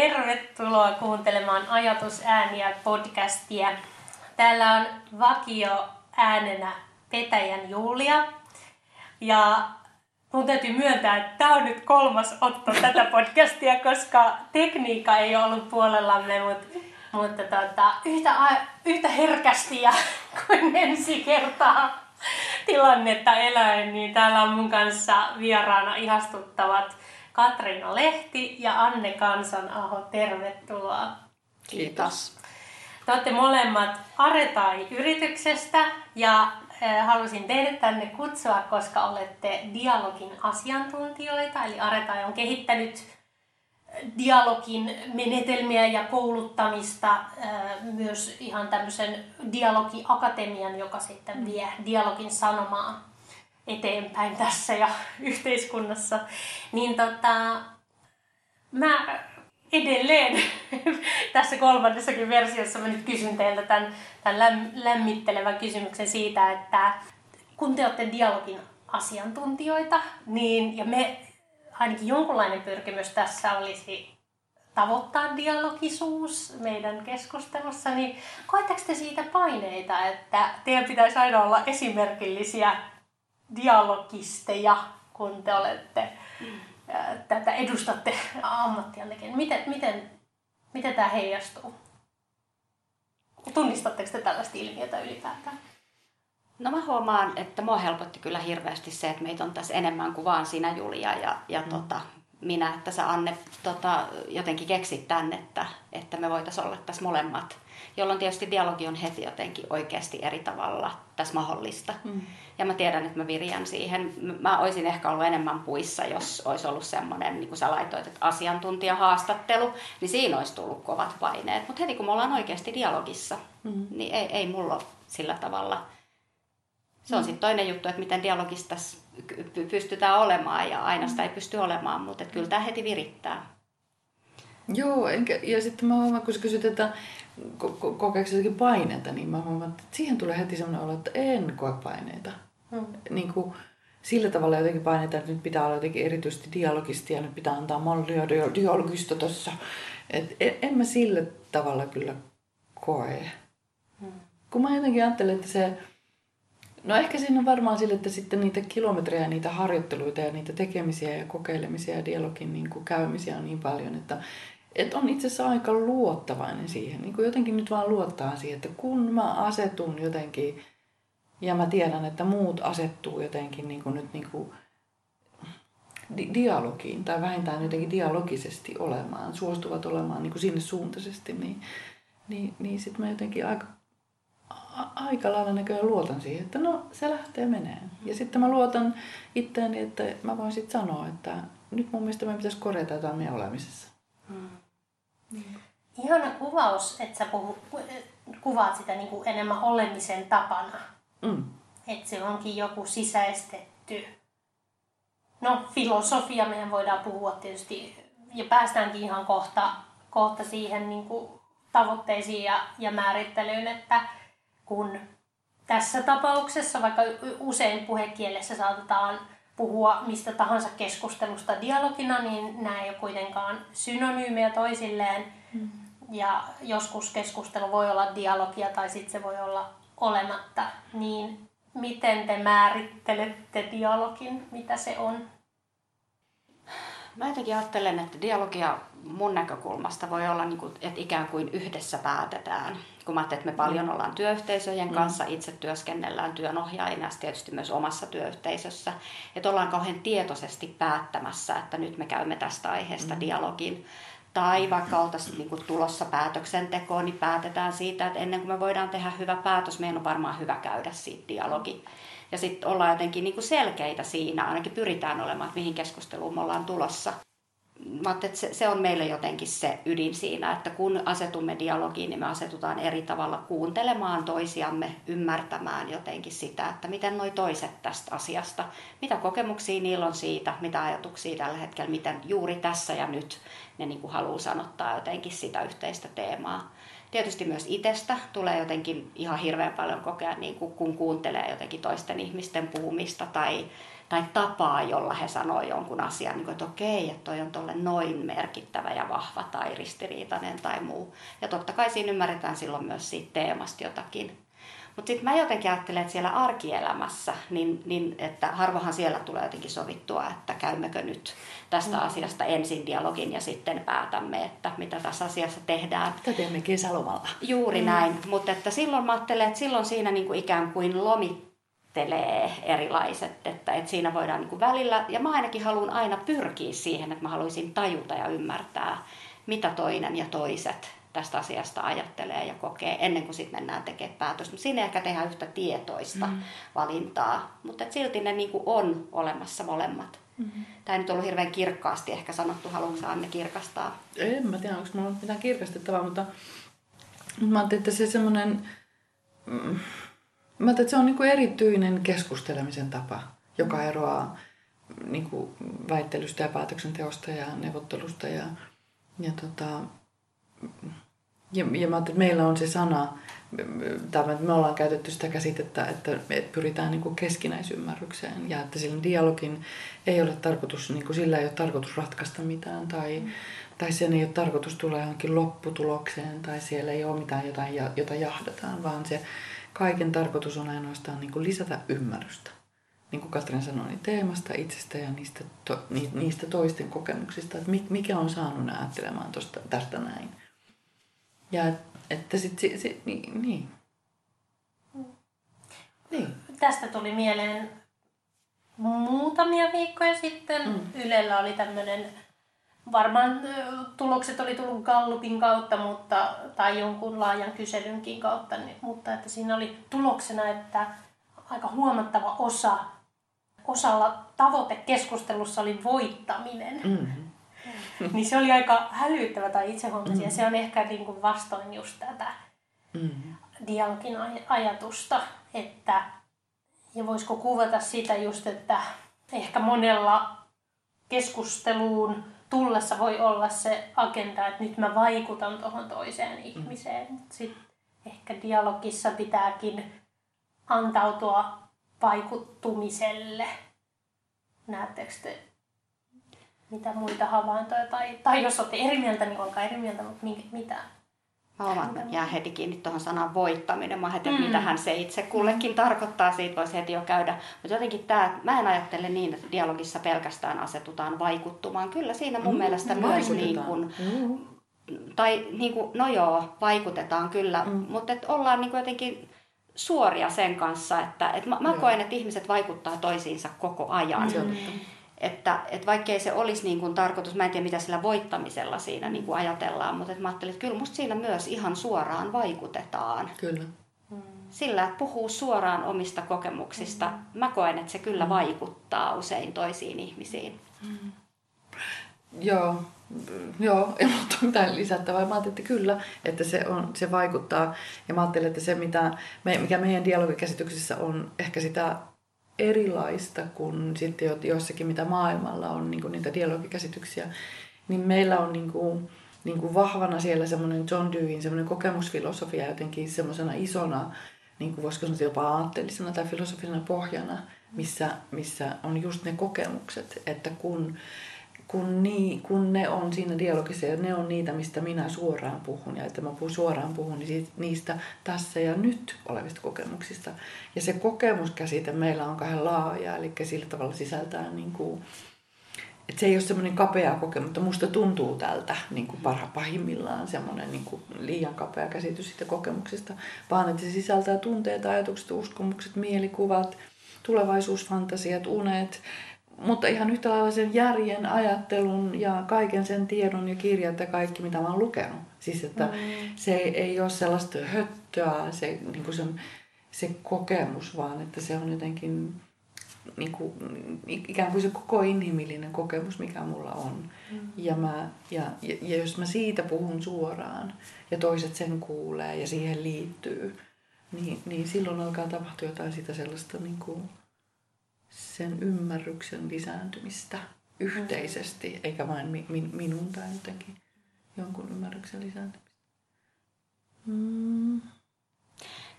Tervetuloa kuuntelemaan Ajatusääniä podcastia. Täällä on vakio äänenä Petäjän Julia. Ja mun täytyy myöntää, että tämä on nyt kolmas otto tätä podcastia, koska tekniikka ei ollut puolellamme, mutta, mutta tota, yhtä, yhtä herkästi ja kuin ensi kertaa tilannetta eläen, niin täällä on mun kanssa vieraana ihastuttavat Katriina Lehti ja Anne Kansanaho. Tervetuloa. Kiitos. Te olette molemmat Aretai-yrityksestä ja eh, halusin teidät tänne kutsua, koska olette dialogin asiantuntijoita. Eli Aretai on kehittänyt eh, dialogin menetelmiä ja kouluttamista, eh, myös ihan tämmöisen dialogiakatemian, joka sitten vie dialogin sanomaa eteenpäin tässä ja yhteiskunnassa, niin tota, mä edelleen tässä kolmannessakin versiossa mä nyt kysyn teiltä tämän, tämän lämmittelevän kysymyksen siitä, että kun te olette dialogin asiantuntijoita, niin ja me ainakin jonkunlainen pyrkimys tässä olisi tavoittaa dialogisuus meidän keskustelussa, niin koetteko te siitä paineita, että teidän pitäisi aina olla esimerkillisiä dialogisteja, kun te olette tätä edustatte ammattiannekin. Miten, miten, miten tämä heijastuu? Tunnistatteko te tällaista ilmiötä ylipäätään? No mä huomaan, että mua helpotti kyllä hirveästi se, että meitä on tässä enemmän kuin vaan sinä Julia ja, ja mm. tota, minä, että sä Anne tota, jotenkin keksit tänne, että, että me voitaisiin olla tässä molemmat jolloin tietysti dialogi on heti jotenkin oikeasti eri tavalla tässä mahdollista. Mm. Ja mä tiedän, että mä virjän siihen. Mä olisin ehkä ollut enemmän puissa, jos olisi ollut semmoinen, niin kuin sä laitoit, että asiantuntijahaastattelu, niin siinä olisi tullut kovat paineet. Mutta heti kun me ollaan oikeasti dialogissa, mm. niin ei, ei mulla sillä tavalla. Se on mm. sitten toinen juttu, että miten dialogista pystytään olemaan ja aina sitä ei pysty olemaan, mutta kyllä tämä heti virittää. Joo, enkä, ja sitten mä huomaan, kun sä kysyt, että ko- kokeeko jotenkin paineita, niin mä huomaan, että siihen tulee heti sellainen olo, että en koe paineita. Hmm. Niin kuin, sillä tavalla jotenkin paineita, että nyt pitää olla jotenkin erityisesti dialogisti ja nyt pitää antaa mallia dialogista tuossa. Et en, en mä sillä tavalla kyllä koe. Hmm. Kun mä jotenkin ajattelen, että se... No ehkä siinä on varmaan sille, että sitten niitä kilometrejä, niitä harjoitteluita ja niitä tekemisiä ja kokeilemisia ja dialogin niin kuin käymisiä on niin paljon, että että on itse asiassa aika luottavainen siihen. Niin kuin jotenkin nyt vaan luottaa siihen, että kun mä asetun jotenkin ja mä tiedän, että muut asettuu jotenkin niin kuin nyt niin kuin di- dialogiin tai vähintään jotenkin dialogisesti olemaan, suostuvat olemaan niin kuin sinne suuntaisesti, niin, niin, niin sitten mä jotenkin aika, a- aika lailla näköjään luotan siihen, että no se lähtee meneen. Ja sitten mä luotan itteeni, että mä voin sitten sanoa, että nyt mun mielestä me pitäisi korjata jotain meidän olemisessa. Hmm. Niin. Ihana kuvaus, että sä puhu, kuvaat sitä niin kuin enemmän olemisen tapana. Mm. Että se onkin joku sisäistetty. No, filosofia meidän voidaan puhua tietysti, ja päästäänkin ihan kohta, kohta siihen niin kuin tavoitteisiin ja, ja määrittelyyn, että kun tässä tapauksessa, vaikka usein puhekielessä saatetaan puhua mistä tahansa keskustelusta dialogina, niin nämä ei ole kuitenkaan synonyymejä toisilleen. Mm. Ja joskus keskustelu voi olla dialogia tai sitten se voi olla olematta. Niin miten te määrittelette dialogin, mitä se on? Mä jotenkin ajattelen, että dialogia mun näkökulmasta voi olla, niin kuin, että ikään kuin yhdessä päätetään. Kun mä että me paljon mm. ollaan työyhteisöjen mm. kanssa, itse työskennellään työnohjaajina ja tietysti myös omassa työyhteisössä. Että ollaan kauhean tietoisesti päättämässä, että nyt me käymme tästä aiheesta mm. dialogin. Tai vaikka oltaisiin niin kuin tulossa päätöksentekoon, niin päätetään siitä, että ennen kuin me voidaan tehdä hyvä päätös, meidän on varmaan hyvä käydä siitä dialogi. Ja sitten ollaan jotenkin niin kuin selkeitä siinä, ainakin pyritään olemaan, että mihin keskusteluun me ollaan tulossa mä että se, se on meille jotenkin se ydin siinä, että kun asetumme dialogiin, niin me asetutaan eri tavalla kuuntelemaan toisiamme, ymmärtämään jotenkin sitä, että miten noi toiset tästä asiasta, mitä kokemuksia niillä on siitä, mitä ajatuksia tällä hetkellä, miten juuri tässä ja nyt ne niin kuin haluaa sanottaa jotenkin sitä yhteistä teemaa. Tietysti myös itsestä tulee jotenkin ihan hirveän paljon kokea, niin kuin, kun kuuntelee jotenkin toisten ihmisten puhumista tai tai tapaa, jolla he sanoo jonkun asian, niin kuin, että okei, että toi on tolle noin merkittävä ja vahva tai ristiriitainen tai muu. Ja totta kai siinä ymmärretään silloin myös siitä teemasta jotakin. Mutta sitten mä jotenkin ajattelen, että siellä arkielämässä, niin, niin että harvohan siellä tulee jotenkin sovittua, että käymmekö nyt tästä mm. asiasta ensin dialogin ja sitten päätämme, että mitä tässä asiassa tehdään. Mitä teemme kesälomalla. Juuri mm. näin, mutta että silloin mä ajattelen, että silloin siinä niin kuin ikään kuin lomittelee erilaiset, että, että siinä voidaan niin kuin välillä, ja mä ainakin haluan aina pyrkiä siihen, että mä haluaisin tajuta ja ymmärtää, mitä toinen ja toiset tästä asiasta ajattelee ja kokee ennen kuin sitten mennään tekemään päätös. Mutta siinä ei ehkä tehdä yhtä tietoista mm. valintaa, mutta silti ne niin kuin on olemassa molemmat. Mm-hmm. Tämä ei nyt ollut hirveän kirkkaasti ehkä sanottu, haluatko Anne kirkastaa? En mä tiedä, onko mulla mitään kirkastettavaa, mutta mä ajattelin, että se semmoinen, mm, mä ajattelin, että se on niin kuin erityinen keskustelemisen tapa, joka eroaa niin kuin väittelystä ja päätöksenteosta ja neuvottelusta ja, ja tota, ja, ja mä että meillä on se sana, tämä, että me ollaan käytetty sitä käsitettä, että me pyritään niin kuin keskinäisymmärrykseen ja että sillä dialogin ei ole tarkoitus, niin kuin sillä ei ole tarkoitus ratkaista mitään tai, mm. tai sen ei ole tarkoitus tulla johonkin lopputulokseen tai siellä ei ole mitään, jota, jota jahdataan, vaan se kaiken tarkoitus on ainoastaan niin kuin lisätä ymmärrystä. Niin kuin Katrin sanoi, niin teemasta, itsestä ja niistä, to, niistä toisten kokemuksista, että mikä on saanut ajattelemaan tosta, tästä näin. Ja että sit, sit, sit niin, niin. niin. Tästä tuli mieleen muutamia viikkoja sitten. Mm. Ylellä oli tämmöinen, varmaan tulokset oli tullut Gallupin kautta, mutta, tai jonkun laajan kyselynkin kautta, niin, mutta että siinä oli tuloksena, että aika huomattava osa, osalla tavoitekeskustelussa oli voittaminen. Mm-hmm. niin se oli aika hälyttävä tai itse huomasin. Mm. Ja se on ehkä niin kuin vastoin just tätä mm. dialogin ajatusta, että ja voisiko kuvata sitä just, että ehkä monella keskusteluun tullessa voi olla se agenda, että nyt mä vaikutan tuohon toiseen mm. ihmiseen. Sitten ehkä dialogissa pitääkin antautua vaikuttumiselle. Näettekö te mitä muita havaintoja, tai, tai jos olette eri mieltä, niin olkaa eri mieltä, mutta minkä, mitä? Mä jää heti kiinni tuohon sanan voittaminen. Mä heti, mm. mitähän se itse kullekin tarkoittaa, siitä voisi heti jo käydä. Mutta jotenkin tämä, mä en ajattele niin, että dialogissa pelkästään asetutaan vaikuttumaan. Kyllä siinä mun mm, mielestä myös niin kuin, mm. tai niin kuin, no joo, vaikutetaan kyllä, mm. mutta että ollaan niin kuin jotenkin suoria sen kanssa, että, että mä, mä koen, että ihmiset vaikuttaa toisiinsa koko ajan. Mm. Että, että vaikkei se olisi niin kuin tarkoitus, mä en tiedä mitä sillä voittamisella siinä niin kuin ajatellaan, mutta että mä ajattelin, että kyllä musta siinä myös ihan suoraan vaikutetaan. Kyllä. Sillä, että puhuu suoraan omista kokemuksista, mm. mä koen, että se kyllä mm. vaikuttaa usein toisiin ihmisiin. Mm. Joo, Joo, ei ole mitään lisättävää. Mä ajattelin, että kyllä, että se, on, se vaikuttaa. Ja mä ajattelin, että se, mitä, mikä meidän dialogikäsityksessä on ehkä sitä erilaista kuin sitten jossakin, mitä maailmalla on niin kuin niitä dialogikäsityksiä, niin meillä on niin kuin, niin kuin vahvana siellä semmoinen John Deweyn semmoinen kokemusfilosofia jotenkin semmoisena isona, niin kuin voisiko sanoa jopa aatteellisena tai filosofisena pohjana, missä, missä on just ne kokemukset, että kun kun, niin, kun ne on siinä dialogissa ja ne on niitä, mistä minä suoraan puhun ja että mä puhun suoraan puhun niin niistä tässä ja nyt olevista kokemuksista. Ja se kokemuskäsite meillä on kahden laaja, eli sillä tavalla sisältää niin kuin, että se ei ole semmoinen kapea kokemus, mutta musta tuntuu tältä niin kuin parha, pahimmillaan semmoinen niin kuin liian kapea käsitys siitä kokemuksesta, vaan että se sisältää tunteet, ajatukset, uskomukset, mielikuvat, tulevaisuusfantasiat, unet, mutta ihan yhtä lailla sen järjen, ajattelun ja kaiken sen tiedon ja kirjat ja kaikki, mitä mä oon lukenut. Siis että mm. se ei ole sellaista höttöä, se, niin kuin se, se kokemus, vaan että se on jotenkin niin kuin, ikään kuin se koko inhimillinen kokemus, mikä mulla on. Mm. Ja, mä, ja, ja, ja jos mä siitä puhun suoraan ja toiset sen kuulee ja siihen liittyy, niin, niin silloin alkaa tapahtua jotain sitä sellaista niin kuin, sen ymmärryksen lisääntymistä yhteisesti, mm. eikä vain mi- mi- minun tai jotenkin jonkun ymmärryksen lisääntymistä. Mm.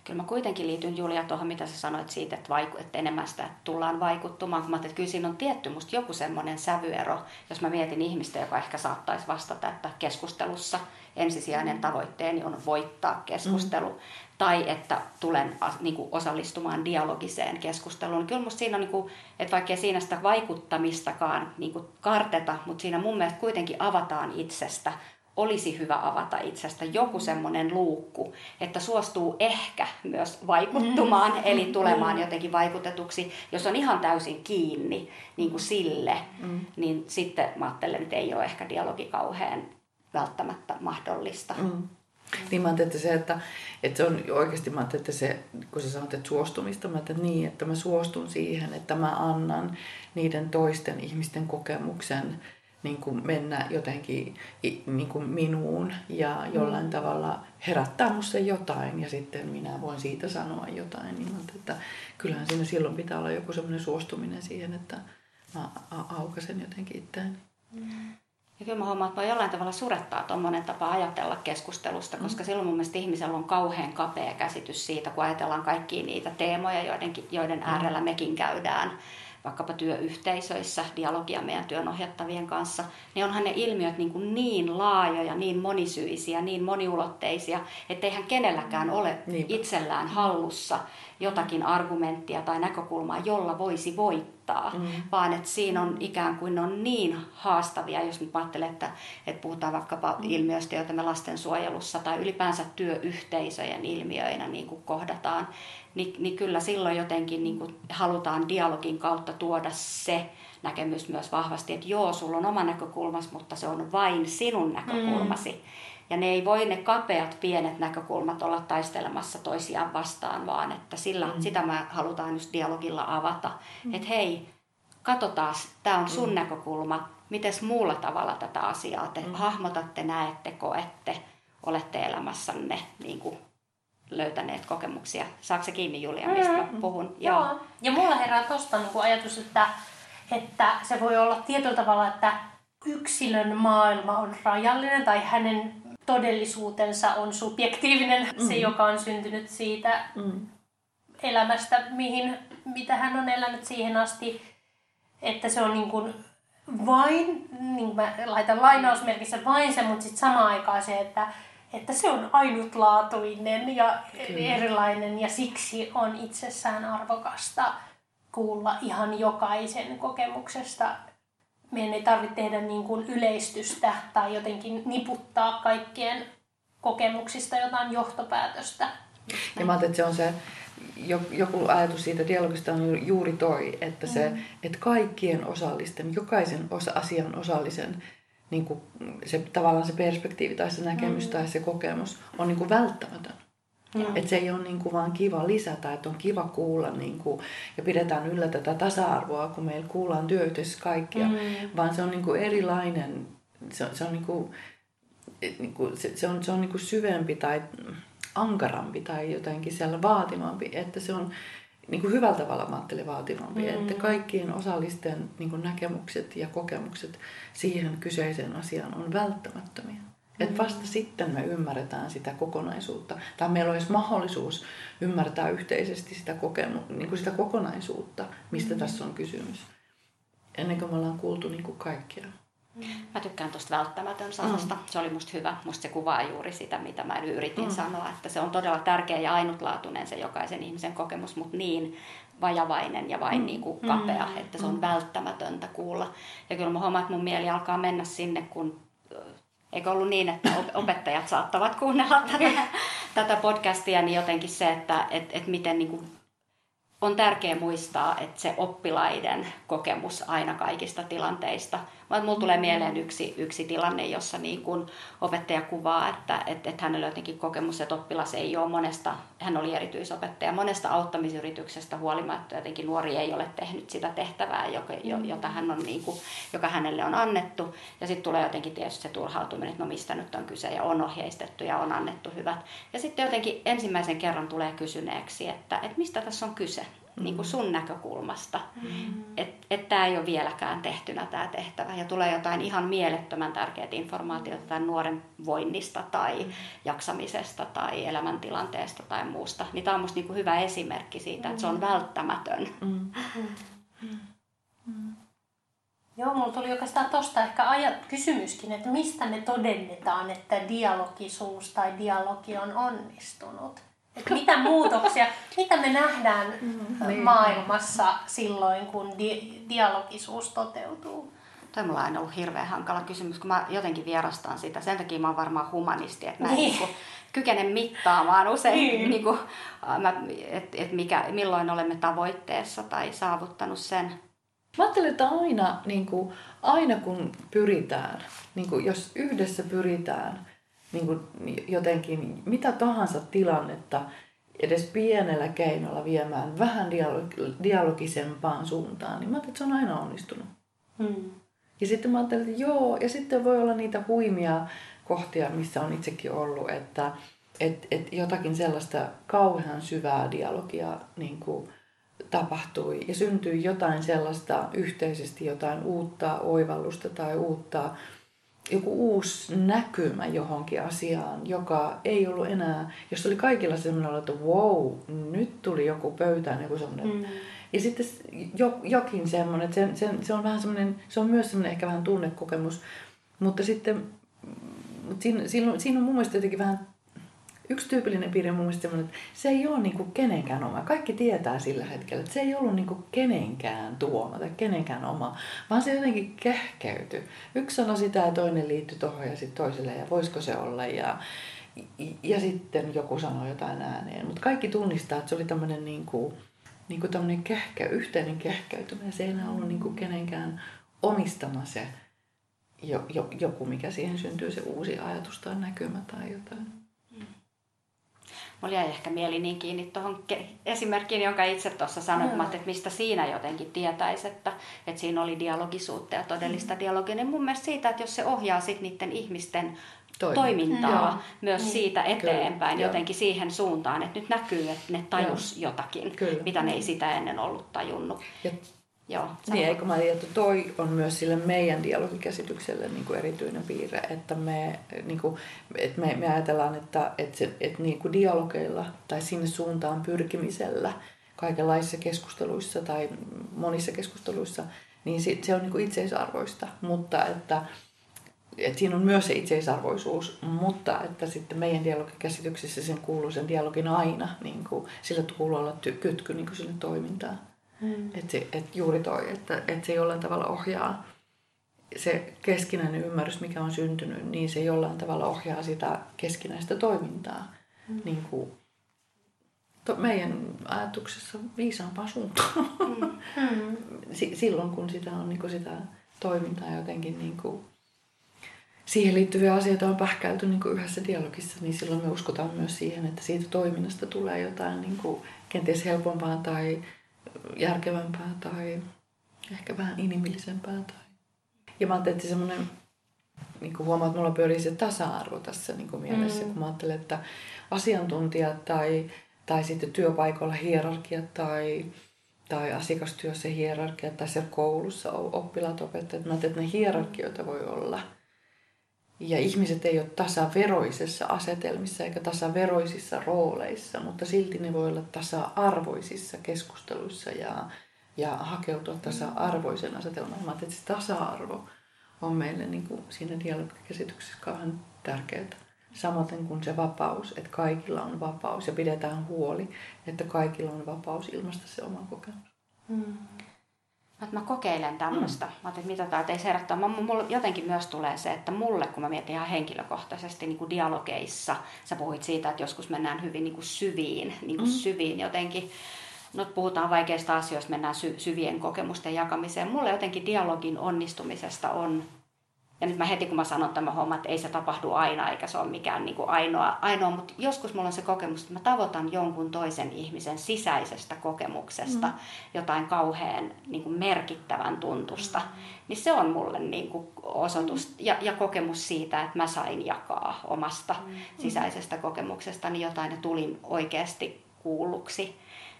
kyllä mä kuitenkin liityn Julia tuohon, mitä sä sanoit siitä, että, vaiku, että enemmän sitä että tullaan vaikuttumaan. Kun mä että kyllä siinä on tietty musta joku semmoinen sävyero, jos mä mietin ihmistä, joka ehkä saattaisi vastata, että keskustelussa ensisijainen tavoitteeni on voittaa keskustelu. Mm. Tai että tulen niin kuin, osallistumaan dialogiseen keskusteluun. Kyllä musta siinä on, niin kuin, että vaikkei siinä sitä vaikuttamistakaan niin kuin, karteta, mutta siinä mun mielestä kuitenkin avataan itsestä olisi hyvä avata itsestä joku semmoinen luukku, että suostuu ehkä myös vaikuttumaan, mm. eli tulemaan mm. jotenkin vaikutetuksi. Jos on ihan täysin kiinni niin kuin sille, mm. niin sitten mä ajattelen, että ei ole ehkä dialogi kauhean välttämättä mahdollista. Mm. Niin mä että se, että, että se on oikeasti, mä että se, kun sä sanot, että suostumista, mä että niin, että mä suostun siihen, että mä annan niiden toisten ihmisten kokemuksen niin kuin mennä jotenkin niin kuin minuun ja jollain mm. tavalla herättää musta jotain ja sitten minä voin siitä sanoa jotain. Niin että kyllähän siinä silloin pitää olla joku semmoinen suostuminen siihen, että mä aukasen jotenkin itseäni. Mm. Ja kyllä mä huomaan, että jollain tavalla surettaa tuommoinen tapa ajatella keskustelusta, mm. koska silloin mun mielestä ihmisellä on kauhean kapea käsitys siitä, kun ajatellaan kaikkia niitä teemoja, joiden, joiden mm. äärellä mekin käydään vaikkapa työyhteisöissä dialogia meidän työnohjattavien kanssa, niin onhan ne ilmiöt niin, kuin niin laajoja, niin monisyisiä, niin moniulotteisia, että eihän kenelläkään ole Niinpä. itsellään hallussa jotakin argumenttia tai näkökulmaa, jolla voisi voittaa, mm. vaan että siinä on ikään kuin ne on niin haastavia, jos nyt ajattelen, että, että puhutaan vaikkapa mm. ilmiöistä, joita me lastensuojelussa tai ylipäänsä työyhteisöjen ilmiöinä niin kuin kohdataan, niin, niin kyllä silloin jotenkin niin kuin halutaan dialogin kautta tuoda se näkemys myös vahvasti, että joo, sulla on oma näkökulmas, mutta se on vain sinun näkökulmasi. Mm. Ja ne ei voi ne kapeat pienet näkökulmat olla taistelemassa toisiaan vastaan, vaan että sillä, mm. sitä me halutaan just dialogilla avata. Mm. Että hei, katsotaan, tämä on sun mm. näkökulma, miten muulla tavalla tätä asiaa te mm. hahmotatte, näette, koette, olette elämässänne niin kuin löytäneet kokemuksia. Saatko se kiinni Julia, mistä mä mm. puhun? Joo. Joo. Ja mulla herää tuosta niin ajatus, että, että se voi olla tietyllä tavalla, että yksilön maailma on rajallinen tai hänen todellisuutensa on subjektiivinen, mm. se joka on syntynyt siitä mm. elämästä, mihin, mitä hän on elänyt siihen asti, että se on niin kuin vain, niin mä laitan lainausmerkissä vain se, mutta sitten samaan aikaan se, että että se on ainutlaatuinen ja Kyllä. erilainen ja siksi on itsessään arvokasta kuulla ihan jokaisen kokemuksesta. Meidän ei tarvitse tehdä niin kuin yleistystä tai jotenkin niputtaa kaikkien kokemuksista jotain johtopäätöstä. Ja mä että se on se, joku ajatus siitä dialogista on juuri toi, että, se, mm. että kaikkien osallisten, jokaisen osa, asian osallisen niin kuin se, tavallaan se perspektiivi tai se näkemys mm. tai se kokemus on niin kuin välttämätön. Mm. Että se ei ole niin kuin vaan kiva lisätä, että on kiva kuulla niin kuin, ja pidetään yllä tätä tasa-arvoa, kun meillä kuullaan työyhteisössä kaikkia, mm. vaan se on niin kuin erilainen, se, se on, niin kuin, niin kuin, se, se on, se on niin kuin syvempi tai ankarampi tai jotenkin siellä vaatimampi, että se on niin kuin hyvällä tavalla mä ajattelen vaativampi, mm. että kaikkien osallisten niin kuin näkemykset ja kokemukset siihen kyseiseen asiaan on välttämättömiä. Mm. Että vasta sitten me ymmärretään sitä kokonaisuutta, tai meillä edes mahdollisuus ymmärtää yhteisesti sitä, kokemu- niin kuin sitä kokonaisuutta, mistä mm. tässä on kysymys. Ennen kuin me ollaan kuultu niin kuin kaikkia. Mä tykkään tuosta välttämätön sanasta. Mm. Se oli musta hyvä. Musta se kuvaa juuri sitä, mitä mä yritin mm. sanoa. Että se on todella tärkeä ja ainutlaatuinen se jokaisen ihmisen kokemus, mutta niin vajavainen ja vain mm. niin kuin kapea, mm. että se on mm. välttämätöntä kuulla. Ja kyllä mä huomaan, että mun mieli alkaa mennä sinne, kun eikö ollut niin, että opettajat saattavat kuunnella tätä, tätä podcastia, niin jotenkin se, että et, et miten niin kuin on tärkeää muistaa, että se oppilaiden kokemus aina kaikista tilanteista vaan mulla tulee mieleen yksi, yksi tilanne, jossa niin kun opettaja kuvaa, että, että, että hänellä on jotenkin kokemus, että oppilas ei ole monesta, hän oli erityisopettaja, monesta auttamisyrityksestä huolimatta jotenkin nuori ei ole tehnyt sitä tehtävää, joka, jota hän on, niin kuin, joka hänelle on annettu. Ja sitten tulee jotenkin tietysti se turhautuminen, että no mistä nyt on kyse ja on ohjeistettu ja on annettu hyvät. Ja sitten jotenkin ensimmäisen kerran tulee kysyneeksi, että, että mistä tässä on kyse mm. niin kuin sun näkökulmasta. Mm. Että et tämä ei ole vieläkään tehtynä tämä tehtävä ja tulee jotain ihan mielettömän tärkeää informaatiota tämän nuoren voinnista tai mm. jaksamisesta tai elämäntilanteesta tai muusta. Niin tämä on musta niin kuin hyvä esimerkki siitä, että se on mm. välttämätön. Mm. Mm. Mm. Joo, mulla tuli oikeastaan tuosta ehkä ajat, kysymyskin, että mistä me todennetaan, että dialogisuus tai dialogi on onnistunut? Että mitä muutoksia, mitä me nähdään mm, niin. maailmassa silloin, kun di- dialogisuus toteutuu? Toi mulla on aina ollut hirveän hankala kysymys, kun mä jotenkin vierastan sitä. Sen takia mä oon varmaan humanisti, että mä en niin. niin kykene mittaamaan usein, niin. niin että et mikä, milloin olemme tavoitteessa tai saavuttanut sen. Mä ajattelen, että aina, niin kuin, aina kun pyritään, niin kuin, jos yhdessä pyritään niin kuin, jotenkin mitä tahansa tilannetta edes pienellä keinolla viemään vähän dialog- dialogisempaan suuntaan, niin mä ajattelen, että se on aina onnistunut. Hmm. Ja sitten mä ajattelin, että joo, ja sitten voi olla niitä huimia kohtia, missä on itsekin ollut, että et, et jotakin sellaista kauhean syvää dialogia niin kuin, tapahtui ja syntyi jotain sellaista yhteisesti, jotain uutta oivallusta tai uutta, joku uusi näkymä johonkin asiaan, joka ei ollut enää, jos oli kaikilla sellainen että wow, nyt tuli joku pöytään, joku semmoinen. Mm. Ja sitten jo, jokin semmoinen, se, se, se, on vähän semmoinen, se on myös semmoinen ehkä vähän tunnekokemus, mutta sitten mutta siinä, siinä, on, siinä on mun mielestä jotenkin vähän yksi tyypillinen piirre mun mielestä että se ei ole niin kuin kenenkään oma. Kaikki tietää sillä hetkellä, että se ei ollut niin kuin kenenkään tuoma tai kenenkään oma, vaan se jotenkin kehkeytyi. Yksi sanoi sitä ja toinen liittyi tuohon ja sitten toiselle ja voisiko se olla ja, ja sitten joku sanoi jotain ääneen. Mutta kaikki tunnistaa, että se oli tämmöinen niin kuin, niin kuin tämmöinen kehkä, yhteinen kehkeytyminen. Se ei enää ollut niin kuin kenenkään omistama se joku, mikä siihen syntyy, se uusi ajatus tai näkymä tai jotain. Mulla jäi ehkä mieli niin kiinni tuohon esimerkkiin, jonka itse tuossa sanoin, no. että mistä siinä jotenkin tietäisi, että, että siinä oli dialogisuutta ja todellista mm. dialogia. Niin mun mielestä siitä, että jos se ohjaa sitten niiden ihmisten Toimi. toimintaa mm. myös niin. siitä eteenpäin Kyllä. jotenkin siihen suuntaan, että nyt näkyy, että ne tajus Joo. jotakin, Kyllä. mitä ne ei sitä ennen ollut tajunnut. Ja Joo, niin, eikö mä että toi on myös sille meidän dialogikäsitykselle niin kuin erityinen piirre, että me, niin kuin, että me, me ajatellaan, että, että, se, että niin kuin dialogeilla tai sinne suuntaan pyrkimisellä kaikenlaisissa keskusteluissa tai monissa keskusteluissa, niin se, se on niin kuin itseisarvoista, mutta että, että siinä on myös se itseisarvoisuus, mutta että sitten meidän dialogikäsityksessä sen kuuluu sen dialogin aina, niin kuin, sillä kuuluu olla ty- kytky niin kuin sinne toimintaan. Mm. Että et juuri toi, että et se jollain tavalla ohjaa se keskinäinen ymmärrys, mikä on syntynyt, niin se jollain tavalla ohjaa sitä keskinäistä toimintaa. Mm. Niin kuin to, meidän ajatuksessa viisaampaa suuntaan. Mm. Mm. Silloin, kun sitä on niin kuin sitä toimintaa jotenkin niin kuin, siihen liittyviä asioita on pähkäilty niin kuin yhdessä dialogissa, niin silloin me uskotaan myös siihen, että siitä toiminnasta tulee jotain niin kuin, kenties helpompaa tai järkevämpää tai ehkä vähän inhimillisempää. Tai... Ja mä ajattelin, että semmoinen, niin kuin huomaat, että mulla pyörii se tasa-arvo tässä niin kuin mielessä, mm. kun mä ajattelen, että asiantuntijat tai, tai sitten työpaikoilla hierarkiat tai, tai asiakastyössä hierarkiat tai siellä koulussa oppilaat opettajat. Mä ajattelin, että ne hierarkioita voi olla – ja ihmiset ei ole tasaveroisessa asetelmissa eikä tasaveroisissa rooleissa, mutta silti ne voi olla tasa-arvoisissa keskusteluissa ja, ja hakeutua tasa-arvoisen asetelmaan. Mä että se tasa-arvo on meille niin kuin siinä dialogikäsityksessä kauhean tärkeää. Samoin kuin se vapaus, että kaikilla on vapaus ja pidetään huoli, että kaikilla on vapaus ilmaista se oma kokemus. Mm että mä kokeilen tämmöistä. Mm. Mä ajattelin, että mitä tämä teisi herättää. Mä, mulla jotenkin myös tulee se, että mulle, kun mä mietin ihan henkilökohtaisesti niin kuin dialogeissa, sä puhuit siitä, että joskus mennään hyvin niin kuin syviin, niin kuin mm. syviin jotenkin. No, puhutaan vaikeista asioista, mennään sy- syvien kokemusten jakamiseen. Mulle jotenkin dialogin onnistumisesta on ja nyt mä heti kun mä sanon tämä homma, että ei se tapahdu aina eikä se ole mikään niin kuin ainoa, ainoa, mutta joskus mulla on se kokemus, että mä tavoitan jonkun toisen ihmisen sisäisestä kokemuksesta mm. jotain kauhean niin kuin merkittävän tuntusta, mm. niin se on mulle niin kuin osoitus mm. ja, ja kokemus siitä, että mä sain jakaa omasta mm. sisäisestä kokemuksestani jotain ja tulin oikeasti kuulluksi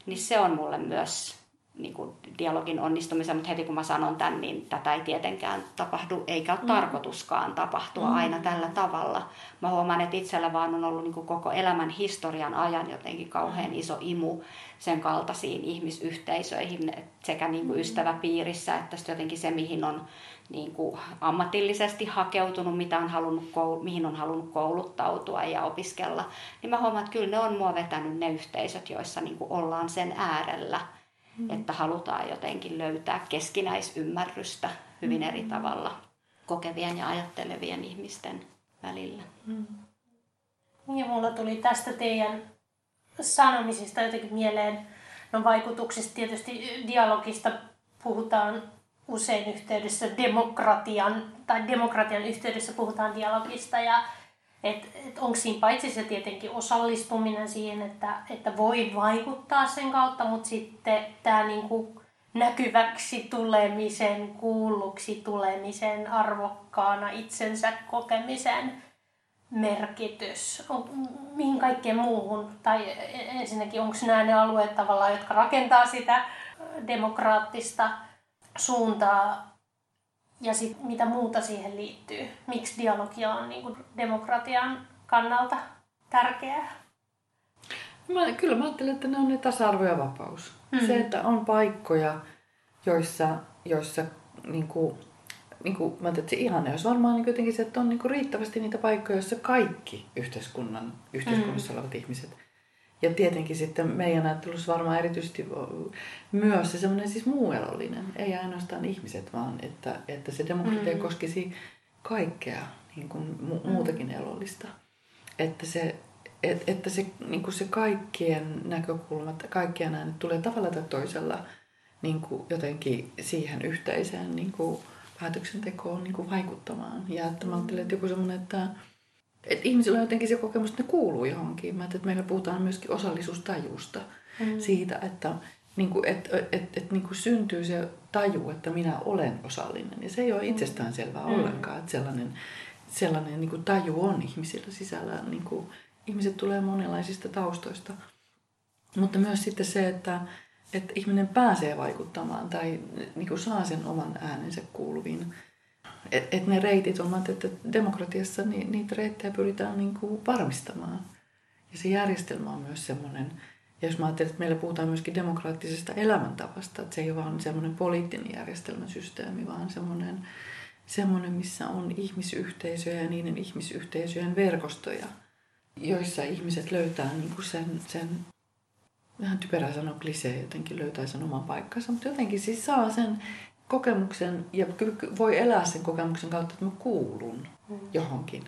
niin se on mulle myös niin kuin dialogin onnistumisen, mutta heti kun mä sanon tämän, niin tätä ei tietenkään tapahdu, eikä ole mm. tarkoituskaan tapahtua mm. aina tällä tavalla. Mä huomaan, että itsellä vaan on ollut niin kuin koko elämän historian ajan jotenkin kauhean iso imu sen kaltaisiin ihmisyhteisöihin sekä niin kuin mm. ystäväpiirissä, että jotenkin se, mihin on niin kuin ammatillisesti hakeutunut, mitä on halunnut, mihin on halunnut kouluttautua ja opiskella, niin mä huomaan, että kyllä ne on mua vetänyt ne yhteisöt, joissa niin kuin ollaan sen äärellä – mm. että halutaan jotenkin löytää keskinäisymmärrystä hyvin eri mm. tavalla kokevien ja ajattelevien ihmisten välillä. Mm. Ja mulla tuli tästä teidän sanomisista jotenkin mieleen, no vaikutuksista tietysti dialogista puhutaan usein yhteydessä demokratian, tai demokratian yhteydessä puhutaan dialogista ja et, et onko siinä paitsi se tietenkin osallistuminen siihen, että, että voi vaikuttaa sen kautta, mutta sitten tämä niinku näkyväksi tulemisen, kuulluksi tulemisen, arvokkaana itsensä kokemisen merkitys, on, mihin kaikkeen muuhun, tai ensinnäkin onko nämä ne alueet tavallaan, jotka rakentaa sitä demokraattista suuntaa ja sit, mitä muuta siihen liittyy. Miksi dialogia on niin kuin demokratian kannalta tärkeää? Mä, kyllä mä ajattelen, että ne on ne tasa-arvo ja vapaus. Mm. Se, että on paikkoja, joissa, joissa niin kuin, niin kuin, mä että se ihanne olisi varmaan niin jotenkin se, että on niin kuin riittävästi niitä paikkoja, joissa kaikki yhteiskunnan, yhteiskunnassa mm. olevat ihmiset ja tietenkin sitten meidän ajattelussa varmaan erityisesti myös se semmoinen siis muu elollinen, ei ainoastaan ihmiset, vaan että, että se demokratia mm. koskisi kaikkea niin kuin mu- mm. muutakin elollista. Että se, et, että se, niin kuin se kaikkien näkökulmat, kaikkien äänet tulee tavalla tai toisella niin kuin jotenkin siihen yhteiseen niin kuin päätöksentekoon niin kuin vaikuttamaan. Ja että mä ajattelen, että joku semmoinen, että että ihmisillä on jotenkin se kokemus, että ne kuuluu johonkin. Mä että meillä puhutaan myöskin osallisuustajusta mm. siitä, että niin kuin, et, et, et, et, niin kuin syntyy se taju, että minä olen osallinen. Ja se ei ole itsestään selvää mm. ollenkaan, että sellainen, sellainen niin kuin taju on ihmisillä sisällä. Niin kuin, ihmiset tulee monenlaisista taustoista. Mutta myös sitten se, että, että ihminen pääsee vaikuttamaan tai niin kuin saa sen oman äänensä kuuluviin että et ne reitit on, että demokratiassa niin, niitä reittejä pyritään niin kuin varmistamaan. Ja se järjestelmä on myös semmoinen, ja jos mä ajattelen, että meillä puhutaan myöskin demokraattisesta elämäntavasta, että se ei ole vaan semmoinen poliittinen järjestelmäsysteemi, vaan semmoinen, semmoinen, missä on ihmisyhteisöjä ja niiden ihmisyhteisöjen verkostoja, joissa ihmiset löytää niin kuin sen, sen vähän typerää sanoa klisee, jotenkin löytää sen oman paikkansa, mutta jotenkin siis saa sen kokemuksen ja voi elää sen kokemuksen kautta, että mä kuulun mm. johonkin.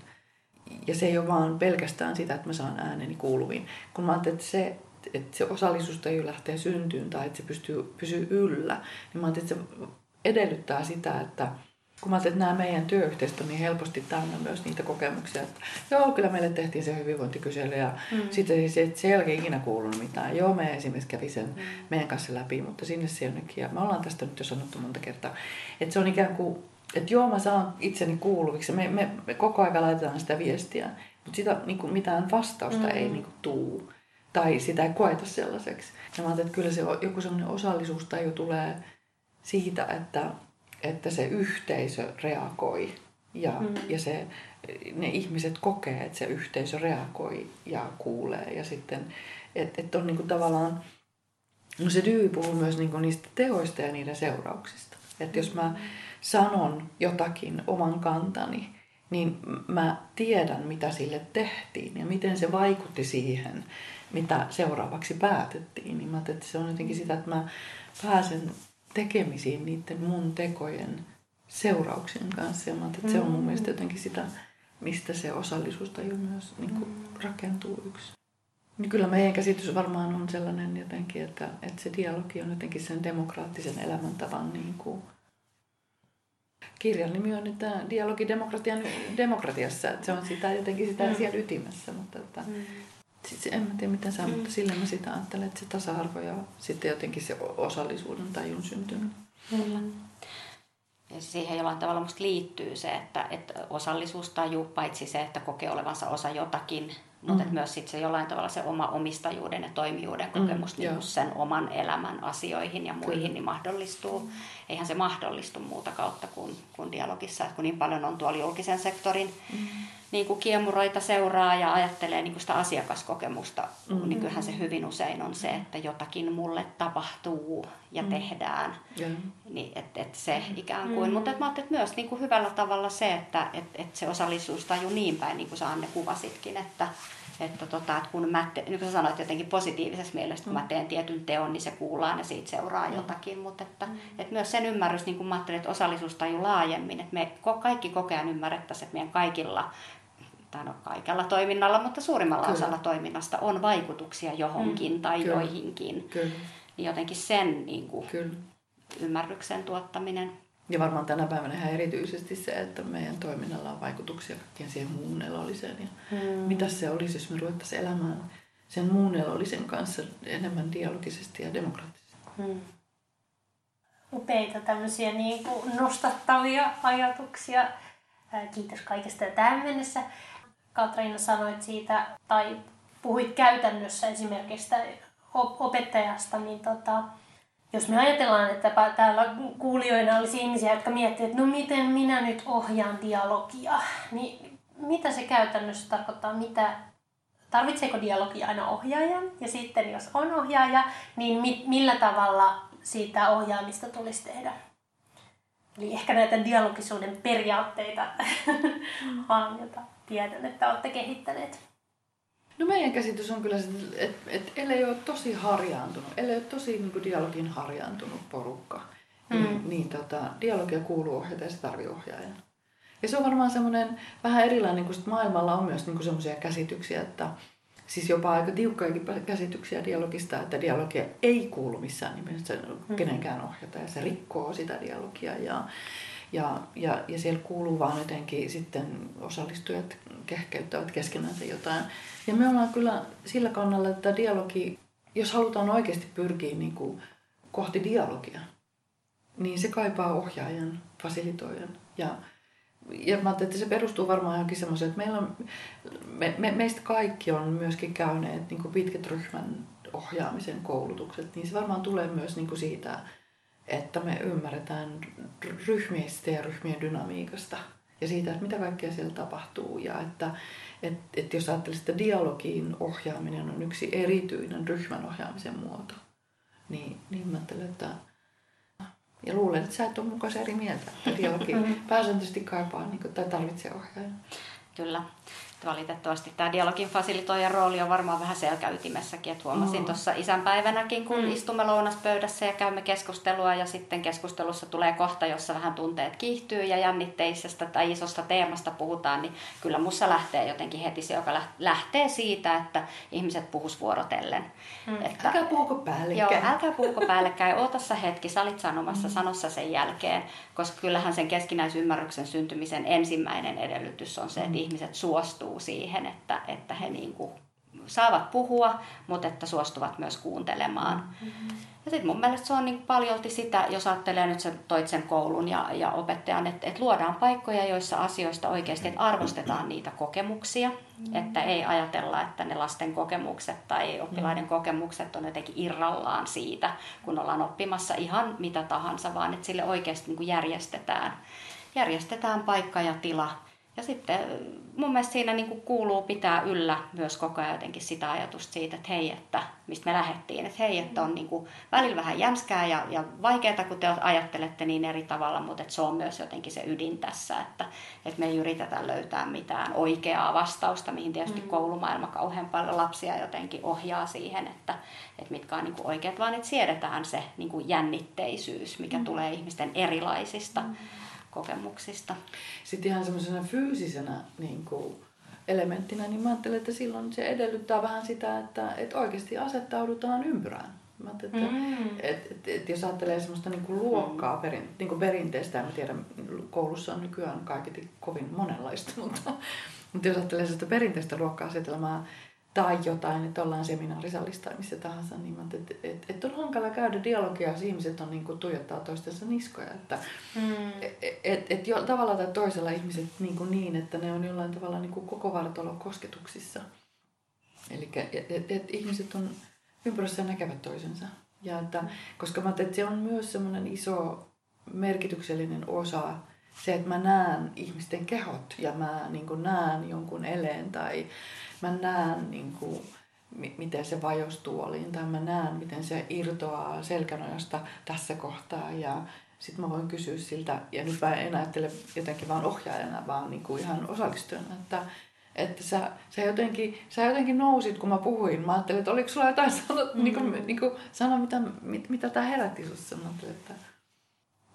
Ja se ei ole vaan pelkästään sitä, että mä saan ääneni kuuluviin. Kun mä ajattelin, että se, että se osallisuus ei lähtee syntyyn tai että se pystyy, pysyy yllä, niin mä ajattelin, että se edellyttää sitä, että kun mä ajattelin, että nämä meidän työyhteistyöt on niin helposti täynnä myös niitä kokemuksia, että joo, kyllä meille tehtiin se hyvinvointikysely ja mm. sitten se, se ei ole ikinä kuulunut mitään. Joo, me esimerkiksi kävi sen mm. meidän kanssa läpi, mutta sinne se jonnekin. Ja me ollaan tästä nyt jo sanottu monta kertaa, että se on ikään kuin, että joo, mä saan itseni kuuluviksi. Me, me, me koko ajan laitetaan sitä viestiä, mutta sitä niin kuin mitään vastausta mm. ei niin kuin tuu. Tai sitä ei koeta sellaiseksi. Ja mä ajattelin, että kyllä se joku sellainen osallisuustaju tulee siitä, että että se yhteisö reagoi ja, mm. ja se, ne ihmiset kokee, että se yhteisö reagoi ja kuulee. Ja sitten, että et on niinku tavallaan, no se Dewey puhuu myös niinku niistä teoista ja niiden seurauksista. Että jos mä sanon jotakin oman kantani, niin mä tiedän, mitä sille tehtiin ja miten se vaikutti siihen, mitä seuraavaksi päätettiin. Niin mä että se on jotenkin sitä, että mä pääsen tekemisiin niiden mun tekojen seurauksien kanssa. Ja mä että se on mun mielestä jotenkin sitä, mistä se osallisuustaju myös niin kuin, rakentuu yksi. Niin kyllä meidän käsitys varmaan on sellainen jotenkin, että, että se dialogi on jotenkin sen demokraattisen elämäntavan niin kuin, kirjan nimi on että dialogi demokratian demokratiassa, että se on sitä jotenkin sitä mm. siellä ytimessä, mutta että, mm. Siis en mä tiedä mitä sä, mm. mutta sillä mä sitä ajattelen, että se tasa-arvo ja sitten jotenkin se osallisuuden tajun syntyminen. Mm. Ja siihen jollain tavalla musta liittyy se, että, että osallisuustaju, paitsi se, että kokee olevansa osa jotakin, mutta mm. myös sit se jollain tavalla se oma omistajuuden ja toimijuuden mm, kokemus mm, niin sen oman elämän asioihin ja muihin Kyllä. niin mahdollistuu. Eihän se mahdollistu muuta kautta kuin, kuin dialogissa, että kun niin paljon on tuolla julkisen sektorin mm. Niin kuin kiemuroita seuraa ja ajattelee niin kuin sitä asiakaskokemusta, mm. niin kyllähän se hyvin usein on se, että jotakin mulle tapahtuu ja mm. tehdään. Yeah. Niin, että et se ikään kuin, mm. mutta et mä ajattelin, että myös niin kuin hyvällä tavalla se, että et, et se osallisuustaju niin päin, niin kuin sä Anne kuvasitkin, että että, tota, että kun mä, te, niin kuin sanoit jotenkin positiivisessa mielessä, kun mä mm. teen tietyn teon, niin se kuullaan ja siitä seuraa mm. jotakin. Mutta että, mm. että myös sen ymmärrys, niin kuin mä ajattelin, että osallisuustaju laajemmin, että me kaikki koko ajan ymmärrettäisiin, että meidän kaikilla tai no kaikella toiminnalla, mutta suurimmalla Kyllä. osalla toiminnasta on vaikutuksia johonkin mm. tai Kyllä. joihinkin. Kyllä. Niin jotenkin sen niin kuin, Kyllä. ymmärryksen tuottaminen. Ja varmaan tänä päivänä ihan erityisesti se, että meidän toiminnalla on vaikutuksia kaikkeen siihen muun elolliseen. Ja hmm. Mitä se olisi, jos me ruvettaisiin elämään sen muun elollisen kanssa enemmän dialogisesti ja demokraattisesti. Hmm. Upeita tämmöisiä niin kuin nostattavia ajatuksia. Kiitos kaikesta tähän mennessä. Katriina sanoit siitä, tai puhuit käytännössä esimerkiksi opettajasta, niin tota, jos me ajatellaan, että täällä kuulijoina olisi ihmisiä, jotka miettivät, että no miten minä nyt ohjaan dialogia, niin mitä se käytännössä tarkoittaa, mitä, tarvitseeko dialogia aina ohjaajan? Ja sitten jos on ohjaaja, niin mi, millä tavalla siitä ohjaamista tulisi tehdä? Eli ehkä näitä dialogisuuden periaatteita vaan, jota tiedän, että olette kehittäneet. No meidän käsitys on kyllä, että et, ellei ole tosi harjaantunut, ellei ole tosi niin kuin dialogin harjaantunut porukka, niin, mm. niin tota, dialogia kuuluu ohjata ja se tarvii ohjaajan. Ja se on varmaan semmoinen vähän erilainen, kun maailmalla on myös niin semmoisia käsityksiä, että siis jopa aika tiukkojakin käsityksiä dialogista, että dialogia ei kuulu missään nimessä mm. kenenkään ohjata ja se rikkoo sitä dialogia. Ja, ja, ja, ja siellä kuuluu vaan jotenkin sitten osallistujat kehkeyttävät keskenään jotain. Ja me ollaan kyllä sillä kannalla, että dialogi, jos halutaan oikeasti pyrkiä niin kuin kohti dialogia, niin se kaipaa ohjaajan, fasilitoijan. Ja, ja mä että se perustuu varmaan johonkin semmoiseen, että meillä on, me, me, meistä kaikki on myöskin käyneet niin kuin pitkät ryhmän ohjaamisen koulutukset, niin se varmaan tulee myös niin kuin siitä, että me ymmärretään ryhmistä ja ryhmien dynamiikasta ja siitä, että mitä kaikkea siellä tapahtuu. Ja että et, et jos ajattelee, että dialogiin ohjaaminen on yksi erityinen ryhmän ohjaamisen muoto, niin, niin mä ajattelen, että ja luulen, että sä et ole mukaan eri mieltä, että dialogi pääsääntöisesti kaipaa niin kuin, tai tarvitsee ohjaajan. Kyllä valitettavasti tämä dialogin fasilitoijan rooli on varmaan vähän selkäytimessäkin. Että huomasin mm. tuossa isänpäivänäkin, kun mm. istumme lounaspöydässä ja käymme keskustelua ja sitten keskustelussa tulee kohta, jossa vähän tunteet kiihtyy ja jännitteisestä tai isosta teemasta puhutaan, niin kyllä mussa lähtee jotenkin heti se, joka lähtee siitä, että ihmiset puhus vuorotellen. Mm. Että, älkää puhuko päällekkäin. Joo, älkää puhuko päällekkäin. Ootassa hetki, salit sanomassa, mm. sanossa sen jälkeen, koska kyllähän sen keskinäisymmärryksen syntymisen ensimmäinen edellytys on se, että mm. ihmiset suostuu perustuu siihen, että, että he niin kuin saavat puhua, mutta että suostuvat myös kuuntelemaan. Mm-hmm. Ja sitten mun mielestä se on niin paljolti sitä, jos ajattelee nyt sen, toit sen koulun ja, ja opettajan, että, että luodaan paikkoja, joissa asioista oikeasti että arvostetaan niitä kokemuksia. Mm-hmm. Että ei ajatella, että ne lasten kokemukset tai oppilaiden mm-hmm. kokemukset on jotenkin irrallaan siitä, kun ollaan oppimassa ihan mitä tahansa, vaan että sille oikeasti niin järjestetään, järjestetään paikka ja tila ja sitten mun mielestä siinä niin kuin kuuluu pitää yllä myös koko ajan jotenkin sitä ajatusta siitä, että hei, että mistä me lähdettiin, että hei, että on niin kuin välillä vähän jämskää ja, ja vaikeaa, kun te ajattelette niin eri tavalla, mutta että se on myös jotenkin se ydin tässä, että, että me ei yritetä löytää mitään oikeaa vastausta, mihin tietysti mm. koulumaailma kauhean paljon lapsia jotenkin ohjaa siihen, että, että mitkä on niin kuin oikeat, vaan että siedetään se niin kuin jännitteisyys, mikä mm. tulee ihmisten erilaisista. Mm kokemuksista. Sitten ihan semmoisena fyysisenä niin kuin elementtinä, niin mä ajattelen, että silloin se edellyttää vähän sitä, että, että oikeasti asettaudutaan ympyrään. Mä että, mm. et, et, et, jos ajattelee semmoista niin kuin luokkaa, perin, niin kuin perinteistä, en tiedä, koulussa on nykyään kaiketi kovin monenlaista, mutta, mutta jos ajattelee sitä perinteistä luokka-asetelmaa, tai jotain, että ollaan seminaarisallista tai missä tahansa, niin mä että et, et on hankala käydä dialogia, jos ihmiset on niin kuin, tuijottaa toistensa niskoja. Että, mm. et, et, et jo, tavalla tai toisella ihmiset niin, kuin niin, että ne on jollain tavalla niin kuin koko vartalo kosketuksissa Eli että et, et ihmiset on ympärössä näkevät toisensa. Ja että, koska mä että se on myös semmoinen iso merkityksellinen osa, se, että mä näen ihmisten kehot ja mä niin näen jonkun eleen tai mä näen niin kuin, miten se vajos tuoliin tai mä näen, miten se irtoaa selkänojasta tässä kohtaa ja sitten mä voin kysyä siltä, ja nyt mä en ajattele jotenkin vaan ohjaajana, vaan niin kuin ihan osallistujana, että, että sä, sä, jotenkin, sä jotenkin nousit, kun mä puhuin. Mä ajattelin, että oliko sulla jotain sanoa, mm-hmm. niin kuin, niin kuin, sanoa mitä, mit, mitä tämä herätti sussa. Mä että,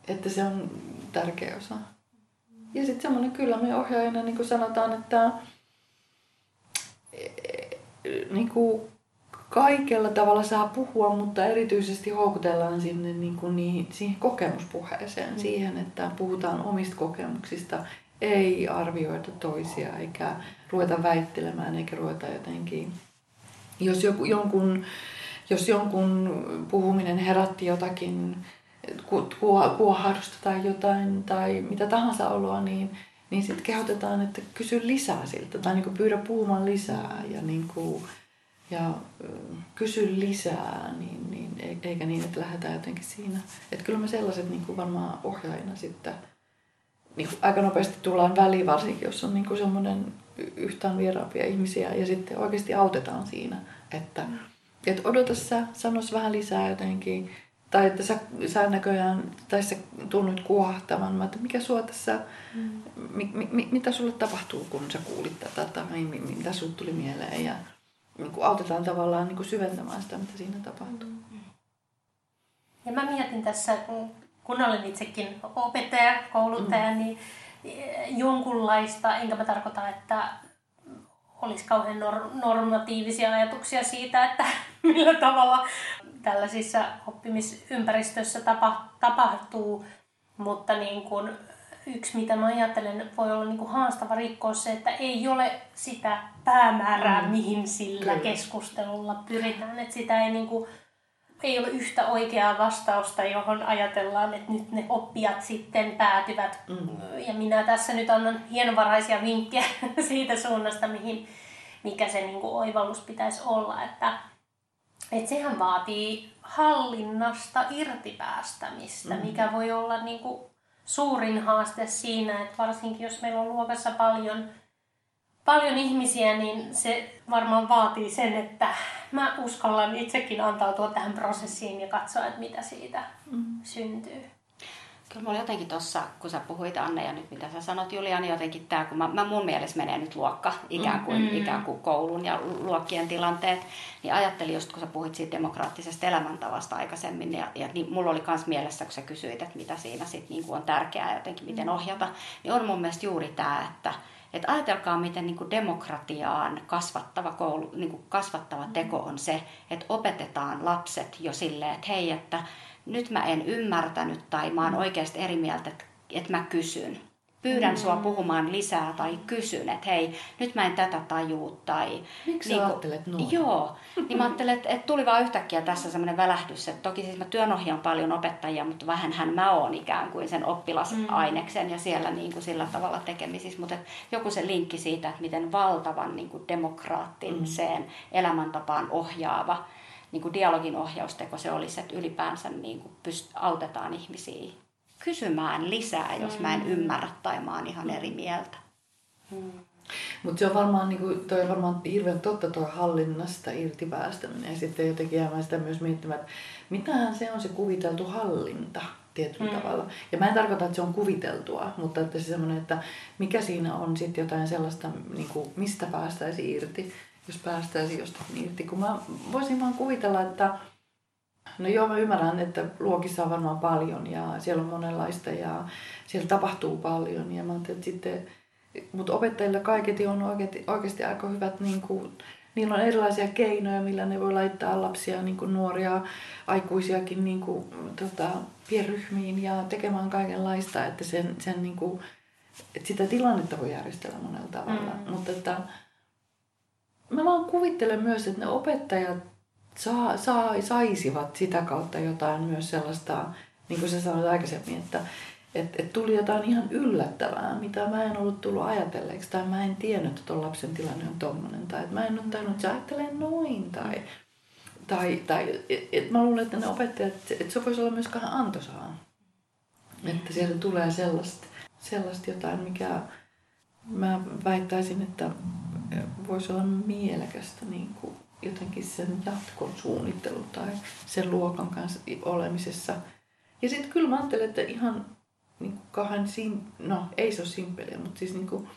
että se on tärkeä osa. Ja sitten semmoinen, kyllä me ohjaajana niin kuin sanotaan, että niin kuin, kaikella tavalla saa puhua, mutta erityisesti houkutellaan sinne niin kuin niihin, siihen kokemuspuheeseen, mm. siihen, että puhutaan omista kokemuksista, ei arvioida toisia eikä ruveta väittelemään eikä ruveta jotenkin, jos joku, jonkun, jos jonkun puhuminen herätti jotakin kuohahdusta tai jotain tai mitä tahansa oloa, niin, niin sitten kehotetaan, että kysy lisää siltä tai niin pyydä puhumaan lisää ja niin kuin, ja kysy lisää, niin, niin, eikä niin, että lähdetään jotenkin siinä. Että kyllä me sellaiset niin kuin varmaan ohjaajina sitten niin kuin aika nopeasti tullaan väliin, varsinkin jos on niin kuin semmoinen yhtään vieraampia ihmisiä ja sitten oikeasti autetaan siinä, että, että odota sä, sanos vähän lisää jotenkin, tai että sä, sä näköjään, tai sä tunnut kuohtavan, että mikä sua tässä, mm. mi, mi, mitä sulle tapahtuu, kun sä kuulit tätä, tai mitä sulle tuli mieleen, ja niin kuin autetaan tavallaan niin kuin syventämään sitä, mitä siinä tapahtuu. Mm. Ja mä mietin tässä, kun olen itsekin opettaja, kouluttaja, mm. niin jonkunlaista, enkä mä tarkoita, että olisi kauhean nor- normatiivisia ajatuksia siitä, että millä tavalla tällaisissa oppimisympäristöissä tapa- tapahtuu, mutta niin kuin yksi, mitä mä ajattelen, voi olla niin kuin haastava rikkoa se, että ei ole sitä päämäärää, mm. mihin sillä Kyllä. keskustelulla pyritään. Että sitä ei, niin kuin, ei ole yhtä oikeaa vastausta, johon ajatellaan, että nyt ne oppijat sitten päätyvät. Mm. Ja minä tässä nyt annan hienovaraisia vinkkejä siitä suunnasta, mihin, mikä se niin kuin oivallus pitäisi olla. Että, että sehän vaatii hallinnasta irtipäästämistä, mm. mikä voi olla niin kuin suurin haaste siinä, että varsinkin jos meillä on luokassa paljon, paljon ihmisiä, niin se varmaan vaatii sen, että mä uskallan itsekin antautua tähän prosessiin ja katsoa, että mitä siitä mm. syntyy. Kyllä mulla jotenkin tuossa, kun sä puhuit Anne ja nyt mitä sä sanot Julian, niin jotenkin tämä, kun mä, mä mun mielestä menee nyt luokka, ikään kuin, mm. ikään kuin koulun ja luokkien tilanteet, niin ajattelin just kun sä puhuit siitä demokraattisesta elämäntavasta aikaisemmin, ja, ja niin mulla oli myös mielessä, kun sä kysyit, että mitä siinä sitten niin on tärkeää jotenkin, miten mm. ohjata, niin on mun mielestä juuri tämä, että, että ajatelkaa, miten niin kuin demokratiaan kasvattava, koulu, niin kuin kasvattava teko on se, että opetetaan lapset jo silleen, että hei, että nyt mä en ymmärtänyt tai mä oon mm. oikeasti eri mieltä, että, että mä kysyn. Pyydän mm. sua puhumaan lisää tai kysyn, että hei, nyt mä en tätä tajuu. Tai, Miksi niin, ajattelet noin? Joo, niin mä ajattelen, että, että tuli vaan yhtäkkiä tässä semmoinen välähdys, että toki siis mä työnohjaan paljon opettajia, mutta vähänhän mä oon ikään kuin sen oppilasaineksen mm. ja siellä niin kuin sillä tavalla tekemisissä. Mutta joku se linkki siitä, että miten valtavan niin kuin demokraattiseen mm. elämäntapaan ohjaava niin kuin dialogin ohjausteko se olisi, että ylipäänsä niin kuin pyst- autetaan ihmisiä kysymään lisää, jos mä en mm. ymmärrä tai mä oon ihan eri mieltä. Mm. Mutta se on varmaan, niin kuin, toi on varmaan hirveän totta tuo hallinnasta irti päästäminen. Ja sitten jotenkin jäämään sitä myös miettimään, että mitähän se on se kuviteltu hallinta tietyllä mm. tavalla. Ja mä en tarkoita, että se on kuviteltua, mutta että se semmoinen, että mikä siinä on sitten jotain sellaista, niin kuin, mistä päästäisi irti jos päästäisiin jostakin irti. Kun mä voisin vaan kuvitella, että no joo, mä ymmärrän, että luokissa on varmaan paljon ja siellä on monenlaista ja siellä tapahtuu paljon. Ja mä että sitten, mutta opettajilla kaiketi on oikeasti, oikeasti aika hyvät, niin kuin, niillä on erilaisia keinoja, millä ne voi laittaa lapsia, niin kuin nuoria, aikuisiakin niin kuin, tota, pienryhmiin ja tekemään kaikenlaista, että, sen, sen, niin kuin, että sitä tilannetta voi järjestellä monella tavalla. Mm. Mutta että, mä vaan kuvittelen myös, että ne opettajat saa, saa, saisivat sitä kautta jotain myös sellaista, niin kuin sä sanoit aikaisemmin, että, että et tuli jotain ihan yllättävää, mitä mä en ollut tullut ajatelleeksi, tai mä en tiennyt, että tuon lapsen tilanne on tommonen, tai että mä en ole tajunnut, että se ajattelee noin, tai, tai, tai että et mä luulen, että ne opettajat, että se voisi olla myös vähän antoisaa. Että sieltä tulee sellaista, sellaista jotain, mikä mä väittäisin, että voisi olla mielekästä niin kuin jotenkin sen jatkon suunnittelu tai sen luokan kanssa olemisessa. Ja sitten kyllä mä ajattelen, että ihan niin kuin kahden, sim... no ei se ole simppeliä, mutta siis niin kuin,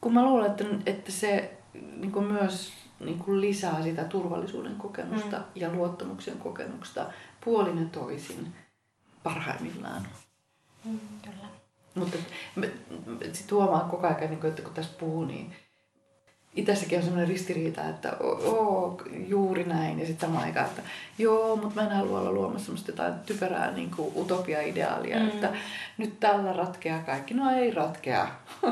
kun mä luulen, että, että se niin kuin myös niin kuin lisää sitä turvallisuuden kokemusta mm. ja luottamuksen kokemusta puolin ja toisin parhaimmillaan. Mm, kyllä. Mutta sitten huomaa koko ajan, niin että kun tässä puhuu, niin itässäkin on sellainen ristiriita, että oo, juuri näin. Ja sitten samaan aikaan, että joo, mutta mä en halua olla luomassa semmoista jotain typerää niin kuin utopia-ideaalia, mm. että nyt tällä ratkeaa kaikki. No ei ratkea.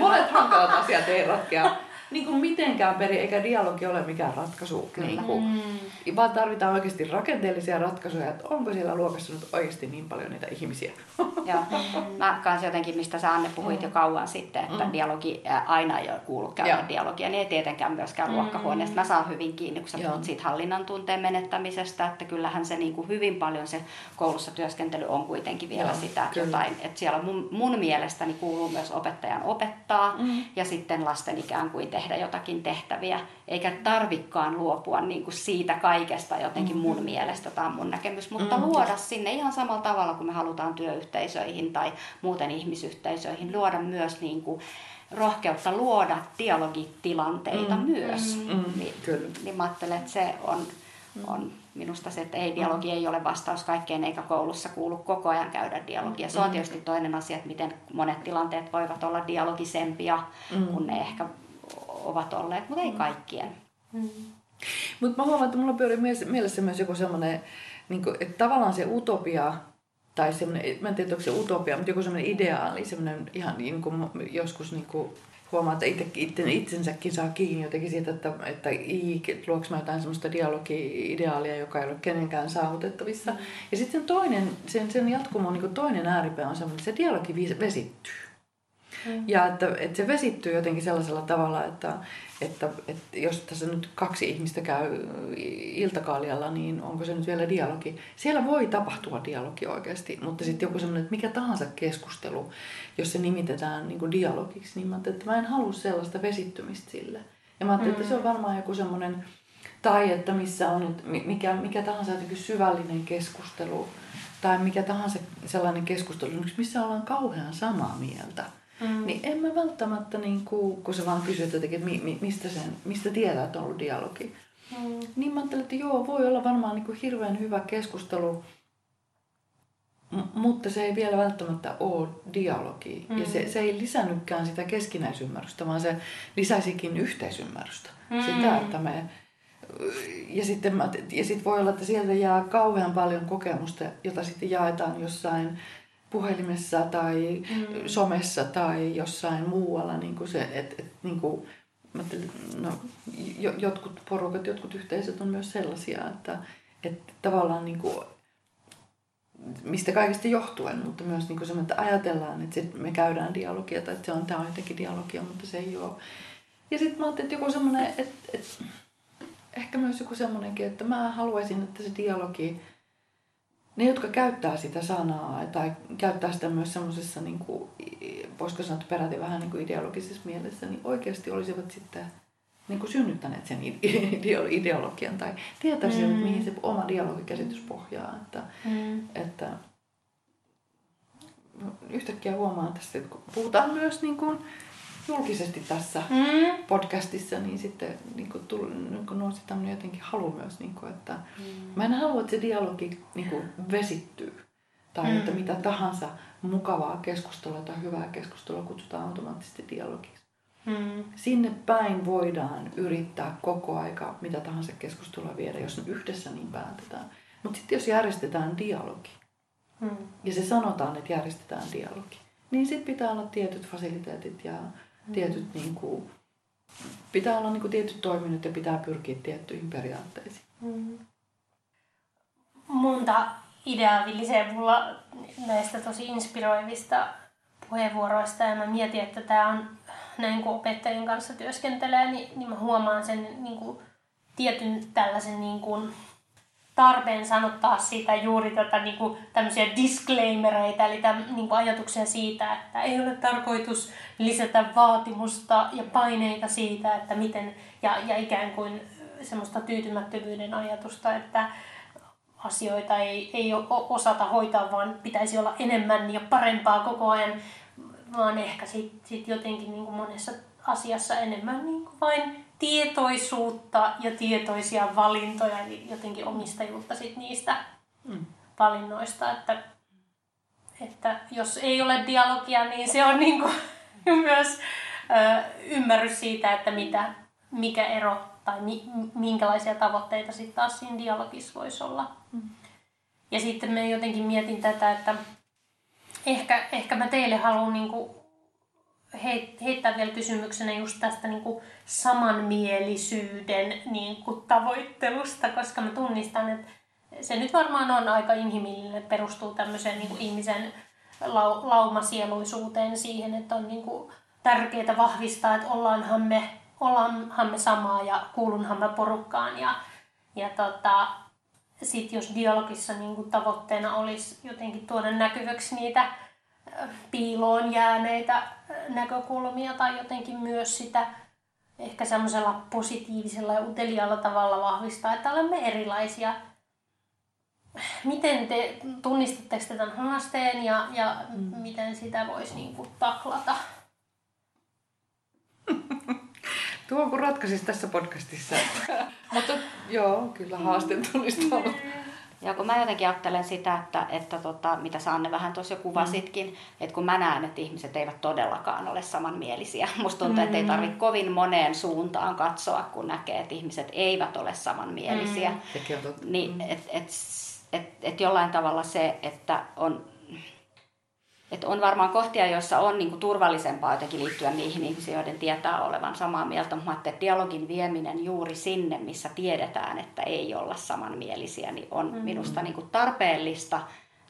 Monet hankalat asiat ei ratkea niin kuin mitenkään peri, eikä dialogi ole mikään ratkaisu. Niin kuin, mm. Vaan tarvitaan oikeasti rakenteellisia ratkaisuja, että onko siellä luokassa nyt oikeasti niin paljon niitä ihmisiä. Joo. Mä kanssa jotenkin, mistä sä Anne puhuit mm. jo kauan sitten, että mm. dialogi aina ei ole kuulu käydä Joo. dialogia, niin ei tietenkään myöskään mm. luokkahuoneesta. Mä saan hyvin kiinni, kun sä puhut siitä hallinnan tunteen menettämisestä, että kyllähän se niin kuin hyvin paljon se koulussa työskentely on kuitenkin vielä Joo, sitä kyllä. jotain, että siellä mun, mun mielestäni kuuluu myös opettajan opettaa mm. ja sitten lasten ikään kuin tehdä jotakin tehtäviä, eikä tarvikkaan luopua niin kuin siitä kaikesta jotenkin mun mm-hmm. mielestä, tämä on mun näkemys, mutta mm-hmm. luoda sinne ihan samalla tavalla kuin me halutaan työyhteisöihin tai muuten ihmisyhteisöihin, luoda myös niin kuin rohkeutta luoda dialogitilanteita mm, myös. Mm, mm, niin, kyllä. niin mä ajattelen, että se on, on minusta se, että ei, dialogi ei ole vastaus kaikkeen eikä koulussa kuulu koko ajan käydä dialogia. Se on tietysti toinen asia, että miten monet tilanteet voivat olla dialogisempia, mm. kun ne ehkä ovat olleet, mutta ei mm. kaikkien. Mm. Mutta mä huomaan, että mulla pyörii mielessä myös joku semmoinen, niin että tavallaan se utopia, tai semmoinen, mä en tiedä, onko se utopia, mutta joku semmoinen ideaali, semmoinen ihan niin kuin joskus niin kuin huomaa, että itse, itse, itsensäkin saa kiinni jotenkin siitä, että, että luoks mä jotain semmoista dialogi-ideaalia, joka ei ole kenenkään saavutettavissa. Mm. Ja sitten toinen, sen, sen jatkumo niin toinen ääripää on semmoinen, että se dialogi vesittyy. Mm. Ja että, että se vesittyy jotenkin sellaisella tavalla, että, että, että jos tässä nyt kaksi ihmistä käy iltakaalialla, niin onko se nyt vielä dialogi? Siellä voi tapahtua dialogi oikeasti, mutta sitten joku semmoinen, että mikä tahansa keskustelu, jos se nimitetään niin kuin dialogiksi, niin mä että mä en halua sellaista vesittymistä sille. Ja mä ajattelin, mm. että se on mm. varmaan joku semmoinen, tai että missä on mikä, mikä tahansa jotenkin syvällinen keskustelu, tai mikä tahansa sellainen keskustelu, missä ollaan kauhean samaa mieltä Mm. Niin en mä välttämättä, niin kuin, kun sä vaan kysyt jotenkin, että mi, mi, mistä, sen, mistä tietää, että on ollut dialogi. Mm. Niin mä ajattelin, että joo, voi olla varmaan niin kuin hirveän hyvä keskustelu, m- mutta se ei vielä välttämättä ole dialogi. Mm. Ja se, se ei lisännytkään sitä keskinäisymmärrystä, vaan se lisäisikin yhteisymmärrystä. Mm. Sitä, että me... Ja sitten, ja sitten voi olla, että sieltä jää kauhean paljon kokemusta, jota sitten jaetaan jossain puhelimessa tai mm. somessa tai jossain muualla. Niin kuin se, et, et, niin kuin, mä no, jotkut porukat, jotkut yhteisöt on myös sellaisia, että, että tavallaan niin kuin, mistä kaikesta johtuen, mutta myös niin kuin että ajatellaan, että sit me käydään dialogia tai että se on, tämä on jotenkin dialogia, mutta se ei ole. Ja sitten mä ajattelin, että joku semmoinen, että, että ehkä myös joku semmoinenkin, että mä haluaisin, että se dialogi ne, jotka käyttää sitä sanaa tai käyttää sitä myös semmoisessa, niin kuin, voisiko sanoa, että peräti vähän niin kuin ideologisessa mielessä, niin oikeasti olisivat sitten niin kuin synnyttäneet sen ideologian tai tietäisivät, mm. mihin se oma dialogikäsitys pohjaa. Että, mm. että yhtäkkiä huomaan tässä, että kun puhutaan myös niin kuin, julkisesti tässä mm. podcastissa, niin sitten niin kuin, tull, niin kuin nousi tämmöinen jotenkin halu myös, niin kuin, että mm. mä en halua, että se dialogi niin kuin, vesittyy. Tai mm. että mitä tahansa mukavaa keskustelua tai hyvää keskustelua kutsutaan automaattisesti dialogiksi. Mm. Sinne päin voidaan yrittää koko aika mitä tahansa keskustelua viedä, jos yhdessä niin päätetään. Mutta sitten jos järjestetään dialogi, mm. ja se sanotaan, että järjestetään dialogi, niin sitten pitää olla tietyt fasiliteetit ja tietyt niin kuin, pitää olla niin kuin, tietyt toiminnot ja pitää pyrkiä tiettyihin periaatteisiin. Mm. Monta idea villisee mulla näistä tosi inspiroivista puheenvuoroista ja mä mietin, että tämä on näin kun opettajien kanssa työskentelee, niin, niin mä huomaan sen niin kuin, tietyn tällaisen niin kuin, tarpeen sanottaa sitä juuri tätä niin kuin, tämmöisiä disclaimereita, eli tämän, niin kuin ajatuksia siitä, että ei ole tarkoitus lisätä vaatimusta ja paineita siitä, että miten, ja, ja ikään kuin semmoista tyytymättömyyden ajatusta, että asioita ei, ei osata hoitaa, vaan pitäisi olla enemmän ja parempaa koko ajan, vaan ehkä sitten sit jotenkin niin kuin monessa asiassa enemmän niin kuin vain tietoisuutta ja tietoisia valintoja, eli jotenkin omistajuutta sit niistä mm. valinnoista, että, että jos ei ole dialogia, niin se on niin kuin myös ö, ymmärrys siitä, että mitä, mikä ero tai mi, minkälaisia tavoitteita sitten taas siinä dialogissa voisi olla. Mm. Ja sitten me jotenkin mietin tätä, että ehkä, ehkä mä teille haluan niin kuin heittää vielä kysymyksenä just tästä niin kuin samanmielisyyden niin kuin tavoittelusta, koska mä tunnistan, että se nyt varmaan on aika inhimillinen, perustuu tämmöiseen niin kuin ihmisen lau, laumasieluisuuteen siihen, että on niin kuin tärkeää vahvistaa, että ollaanhan me, ollaanhan me samaa ja kuulunhan me porukkaan. Ja, ja tota, sitten jos dialogissa niin kuin tavoitteena olisi jotenkin tuoda näkyväksi niitä piiloon jääneitä näkökulmia tai jotenkin myös sitä ehkä semmoisella positiivisella ja uteliaalla tavalla vahvistaa, että olemme erilaisia. Miten te tunnistatteko te tämän haasteen ja, ja mm. miten sitä voisi niin kuin taklata? Tuo kun ratkaisisi tässä podcastissa. Mutta joo, kyllä haasteen tunnistaa. Ja kun mä jotenkin ajattelen sitä, että, että tota, mitä Sanne vähän tuossa jo kuvasitkin, mm. että kun mä näen, että ihmiset eivät todellakaan ole samanmielisiä. Musta tuntuu, mm. että ei mm. tarvitse kovin moneen suuntaan katsoa, kun näkee, että ihmiset eivät ole samanmielisiä. Mm. Niin, että et, et, et jollain tavalla se, että on että on varmaan kohtia, joissa on niin kuin turvallisempaa jotenkin liittyä niihin ihmisiin, joiden tietää olevan samaa mieltä, mutta että dialogin vieminen juuri sinne, missä tiedetään, että ei olla samanmielisiä, niin on mm-hmm. minusta niin kuin tarpeellista,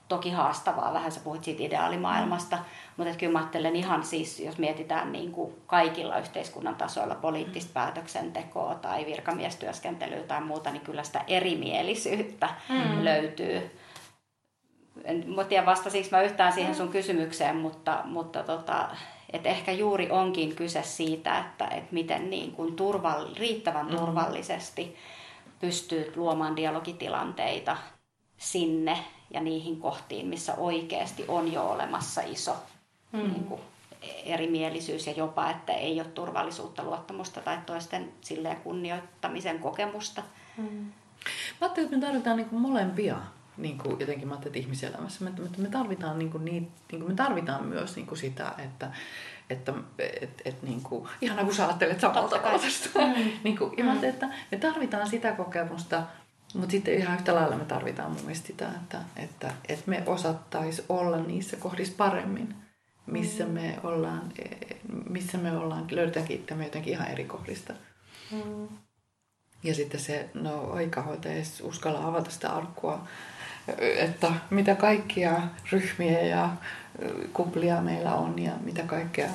toki haastavaa, vähän sä puhuit siitä ideaalimaailmasta, mm. mutta että kyllä mä ajattelen ihan siis, jos mietitään niin kuin kaikilla yhteiskunnan tasoilla poliittista mm. päätöksentekoa tai virkamiestyöskentelyä tai muuta, niin kyllä sitä erimielisyyttä mm. löytyy en tiedä vastasinko mä yhtään siihen sun kysymykseen, mutta, mutta tota, et ehkä juuri onkin kyse siitä, että et miten niin kuin turval, riittävän mm-hmm. turvallisesti pystyy luomaan dialogitilanteita sinne ja niihin kohtiin, missä oikeasti on jo olemassa iso mm. niin kuin, erimielisyys ja jopa, että ei ole turvallisuutta, luottamusta tai toisten silleen kunnioittamisen kokemusta. Mm. Mä ajattelin, että me tarvitaan niin molempia niin kuin jotenkin mä että ihmiselämässä. Me, me, tarvitaan, niin kuin, niin, niin kuin me tarvitaan myös niin kuin sitä, että että et, et, niin kuin, ihana kun sä ajattelet samalta tavalla. Mm. niin kuin, ja mä että me tarvitaan sitä kokemusta, mutta sitten ihan yhtä lailla me tarvitaan mun mielestä sitä, että, että, että me osattais olla niissä kohdissa paremmin, missä mm. me ollaan, missä me ollaan, löydetäänkin itsemme jotenkin ihan eri kohdista. Mm. Ja sitten se, no aikahoitaja ei uskalla avata sitä arkkua että mitä kaikkia ryhmiä ja kuplia meillä on ja mitä kaikkea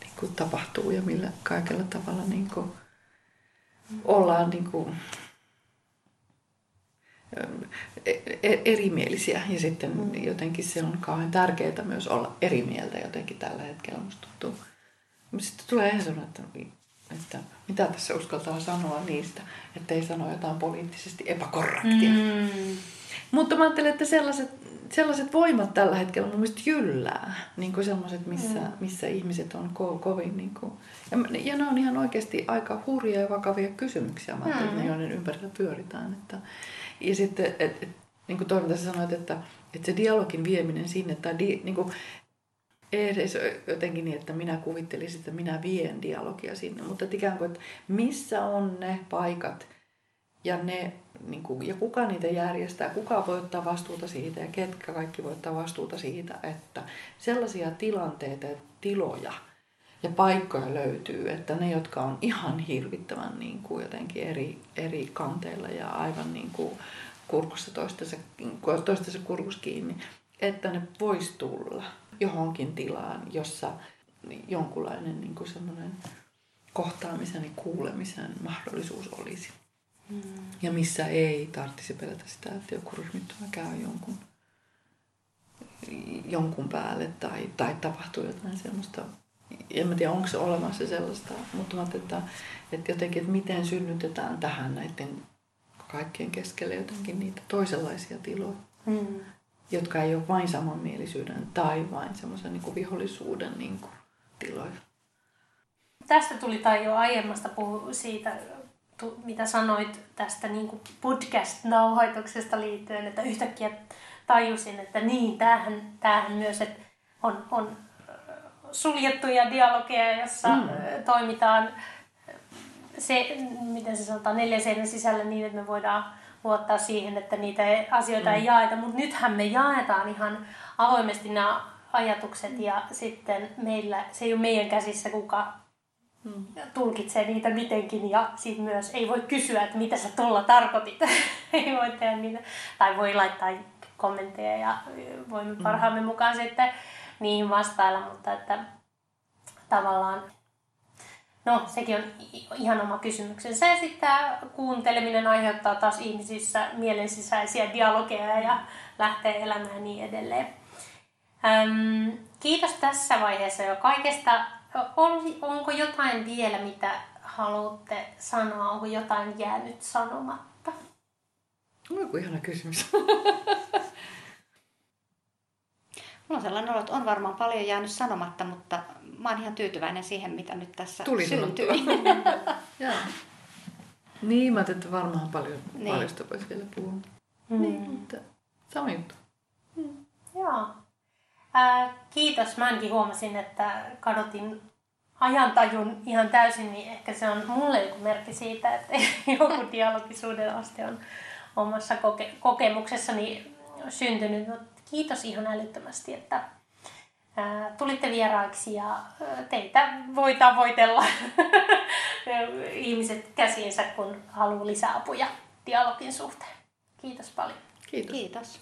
niin kuin, tapahtuu ja millä kaikella tavalla niin kuin, ollaan niin kuin, e, e, erimielisiä ja sitten mm. jotenkin se on kauhean tärkeää myös olla eri mieltä jotenkin tällä hetkellä musta tuntuu. Sitten tulee ihan sellainen, että, että mitä tässä uskaltaa sanoa niistä, että ei sano jotain poliittisesti epäkorrektia. Mm. Mutta mä ajattelen, että sellaiset, sellaiset voimat tällä hetkellä mun mielestä jyllää. Niin kuin sellaiset, missä, mm. missä ihmiset on ko- kovin. Niin kuin, ja, ja ne on ihan oikeasti aika hurjia ja vakavia kysymyksiä. Mä ajattelen, mm. että ne joiden ympärillä pyöritään. Että, ja sitten, et, et, niin kuin Toimi tässä sanoit, että, että se dialogin vieminen sinne, tai di, niin kuin, edes jotenkin niin, että minä kuvittelisin, että minä vien dialogia sinne, mutta että ikään kuin, että missä on ne paikat ja ne niin kuin, ja kuka niitä järjestää, kuka voi ottaa vastuuta siitä ja ketkä kaikki voi ottaa vastuuta siitä, että sellaisia tilanteita ja tiloja ja paikkoja löytyy, että ne, jotka on ihan hirvittävän niin kuin jotenkin eri, eri kanteilla ja aivan niin kuin kurkussa toistensa, toistensa kurkus kiinni, että ne voisi tulla johonkin tilaan, jossa jonkunlainen niin kuin kohtaamisen ja kuulemisen mahdollisuus olisi. Mm. Ja missä ei tarvitsisi pelätä sitä, että joku ryhmittymä käy jonkun, jonkun päälle tai, tai tapahtuu jotain semmoista. En tiedä, onko se olemassa sellaista, mutta mä että, että jotenkin, että miten synnytetään tähän näiden kaikkien keskelle jotenkin niitä toisenlaisia tiloja. Mm. jotka ei ole vain samanmielisyyden tai vain semmoisen niin vihollisuuden niin kuin, tiloja. Tästä tuli tai jo aiemmasta puhu siitä, mitä sanoit tästä niin kuin podcast-nauhoituksesta liittyen, että yhtäkkiä tajusin, että niin, tämähän, tämähän myös, että on, on suljettuja dialogeja, jossa mm. toimitaan se, miten se sanotaan, neljän seinän sisällä niin, että me voidaan luottaa siihen, että niitä asioita mm. ei jaeta, mutta nythän me jaetaan ihan avoimesti nämä ajatukset ja sitten meillä, se ei ole meidän käsissä, kuka mm. tulkitsee niitä mitenkin ja sitten myös ei voi kysyä, että mitä sä tuolla tarkoitit. ei voi tehdä niitä. Tai voi laittaa kommentteja ja voimme mm. parhaamme mukaan sitten niihin vastailla, mutta että tavallaan No, sekin on ihan oma kysymyksensä. Ja sitten tämä kuunteleminen aiheuttaa taas ihmisissä mielensisäisiä dialogeja ja lähtee elämään ja niin edelleen. Öm, kiitos tässä vaiheessa jo kaikesta. Onko jotain vielä, mitä haluatte sanoa? Onko jotain jäänyt sanomatta? Onko ihana kysymys. Mulla on sellainen olo, että on varmaan paljon jäänyt sanomatta, mutta mä oon ihan tyytyväinen siihen, mitä nyt tässä Tuli syntyi. niin, mä ajattelin, että varmaan paljon, niin. paljon sitä voisi vielä puhua. Mm. Niin, mutta sama juttu. Mm. Joo. Äh, kiitos. Mä ainakin huomasin, että kadotin ajantajun ihan täysin, niin ehkä se on mulle joku merkki siitä, että joku dialogisuuden aste on omassa koke- kokemuksessani syntynyt. No, kiitos ihan älyttömästi, että ää, tulitte vieraiksi ja teitä voi tavoitella ihmiset käsiinsä, kun haluaa lisäapuja dialogin suhteen. Kiitos paljon. Kiitos. Kiitos.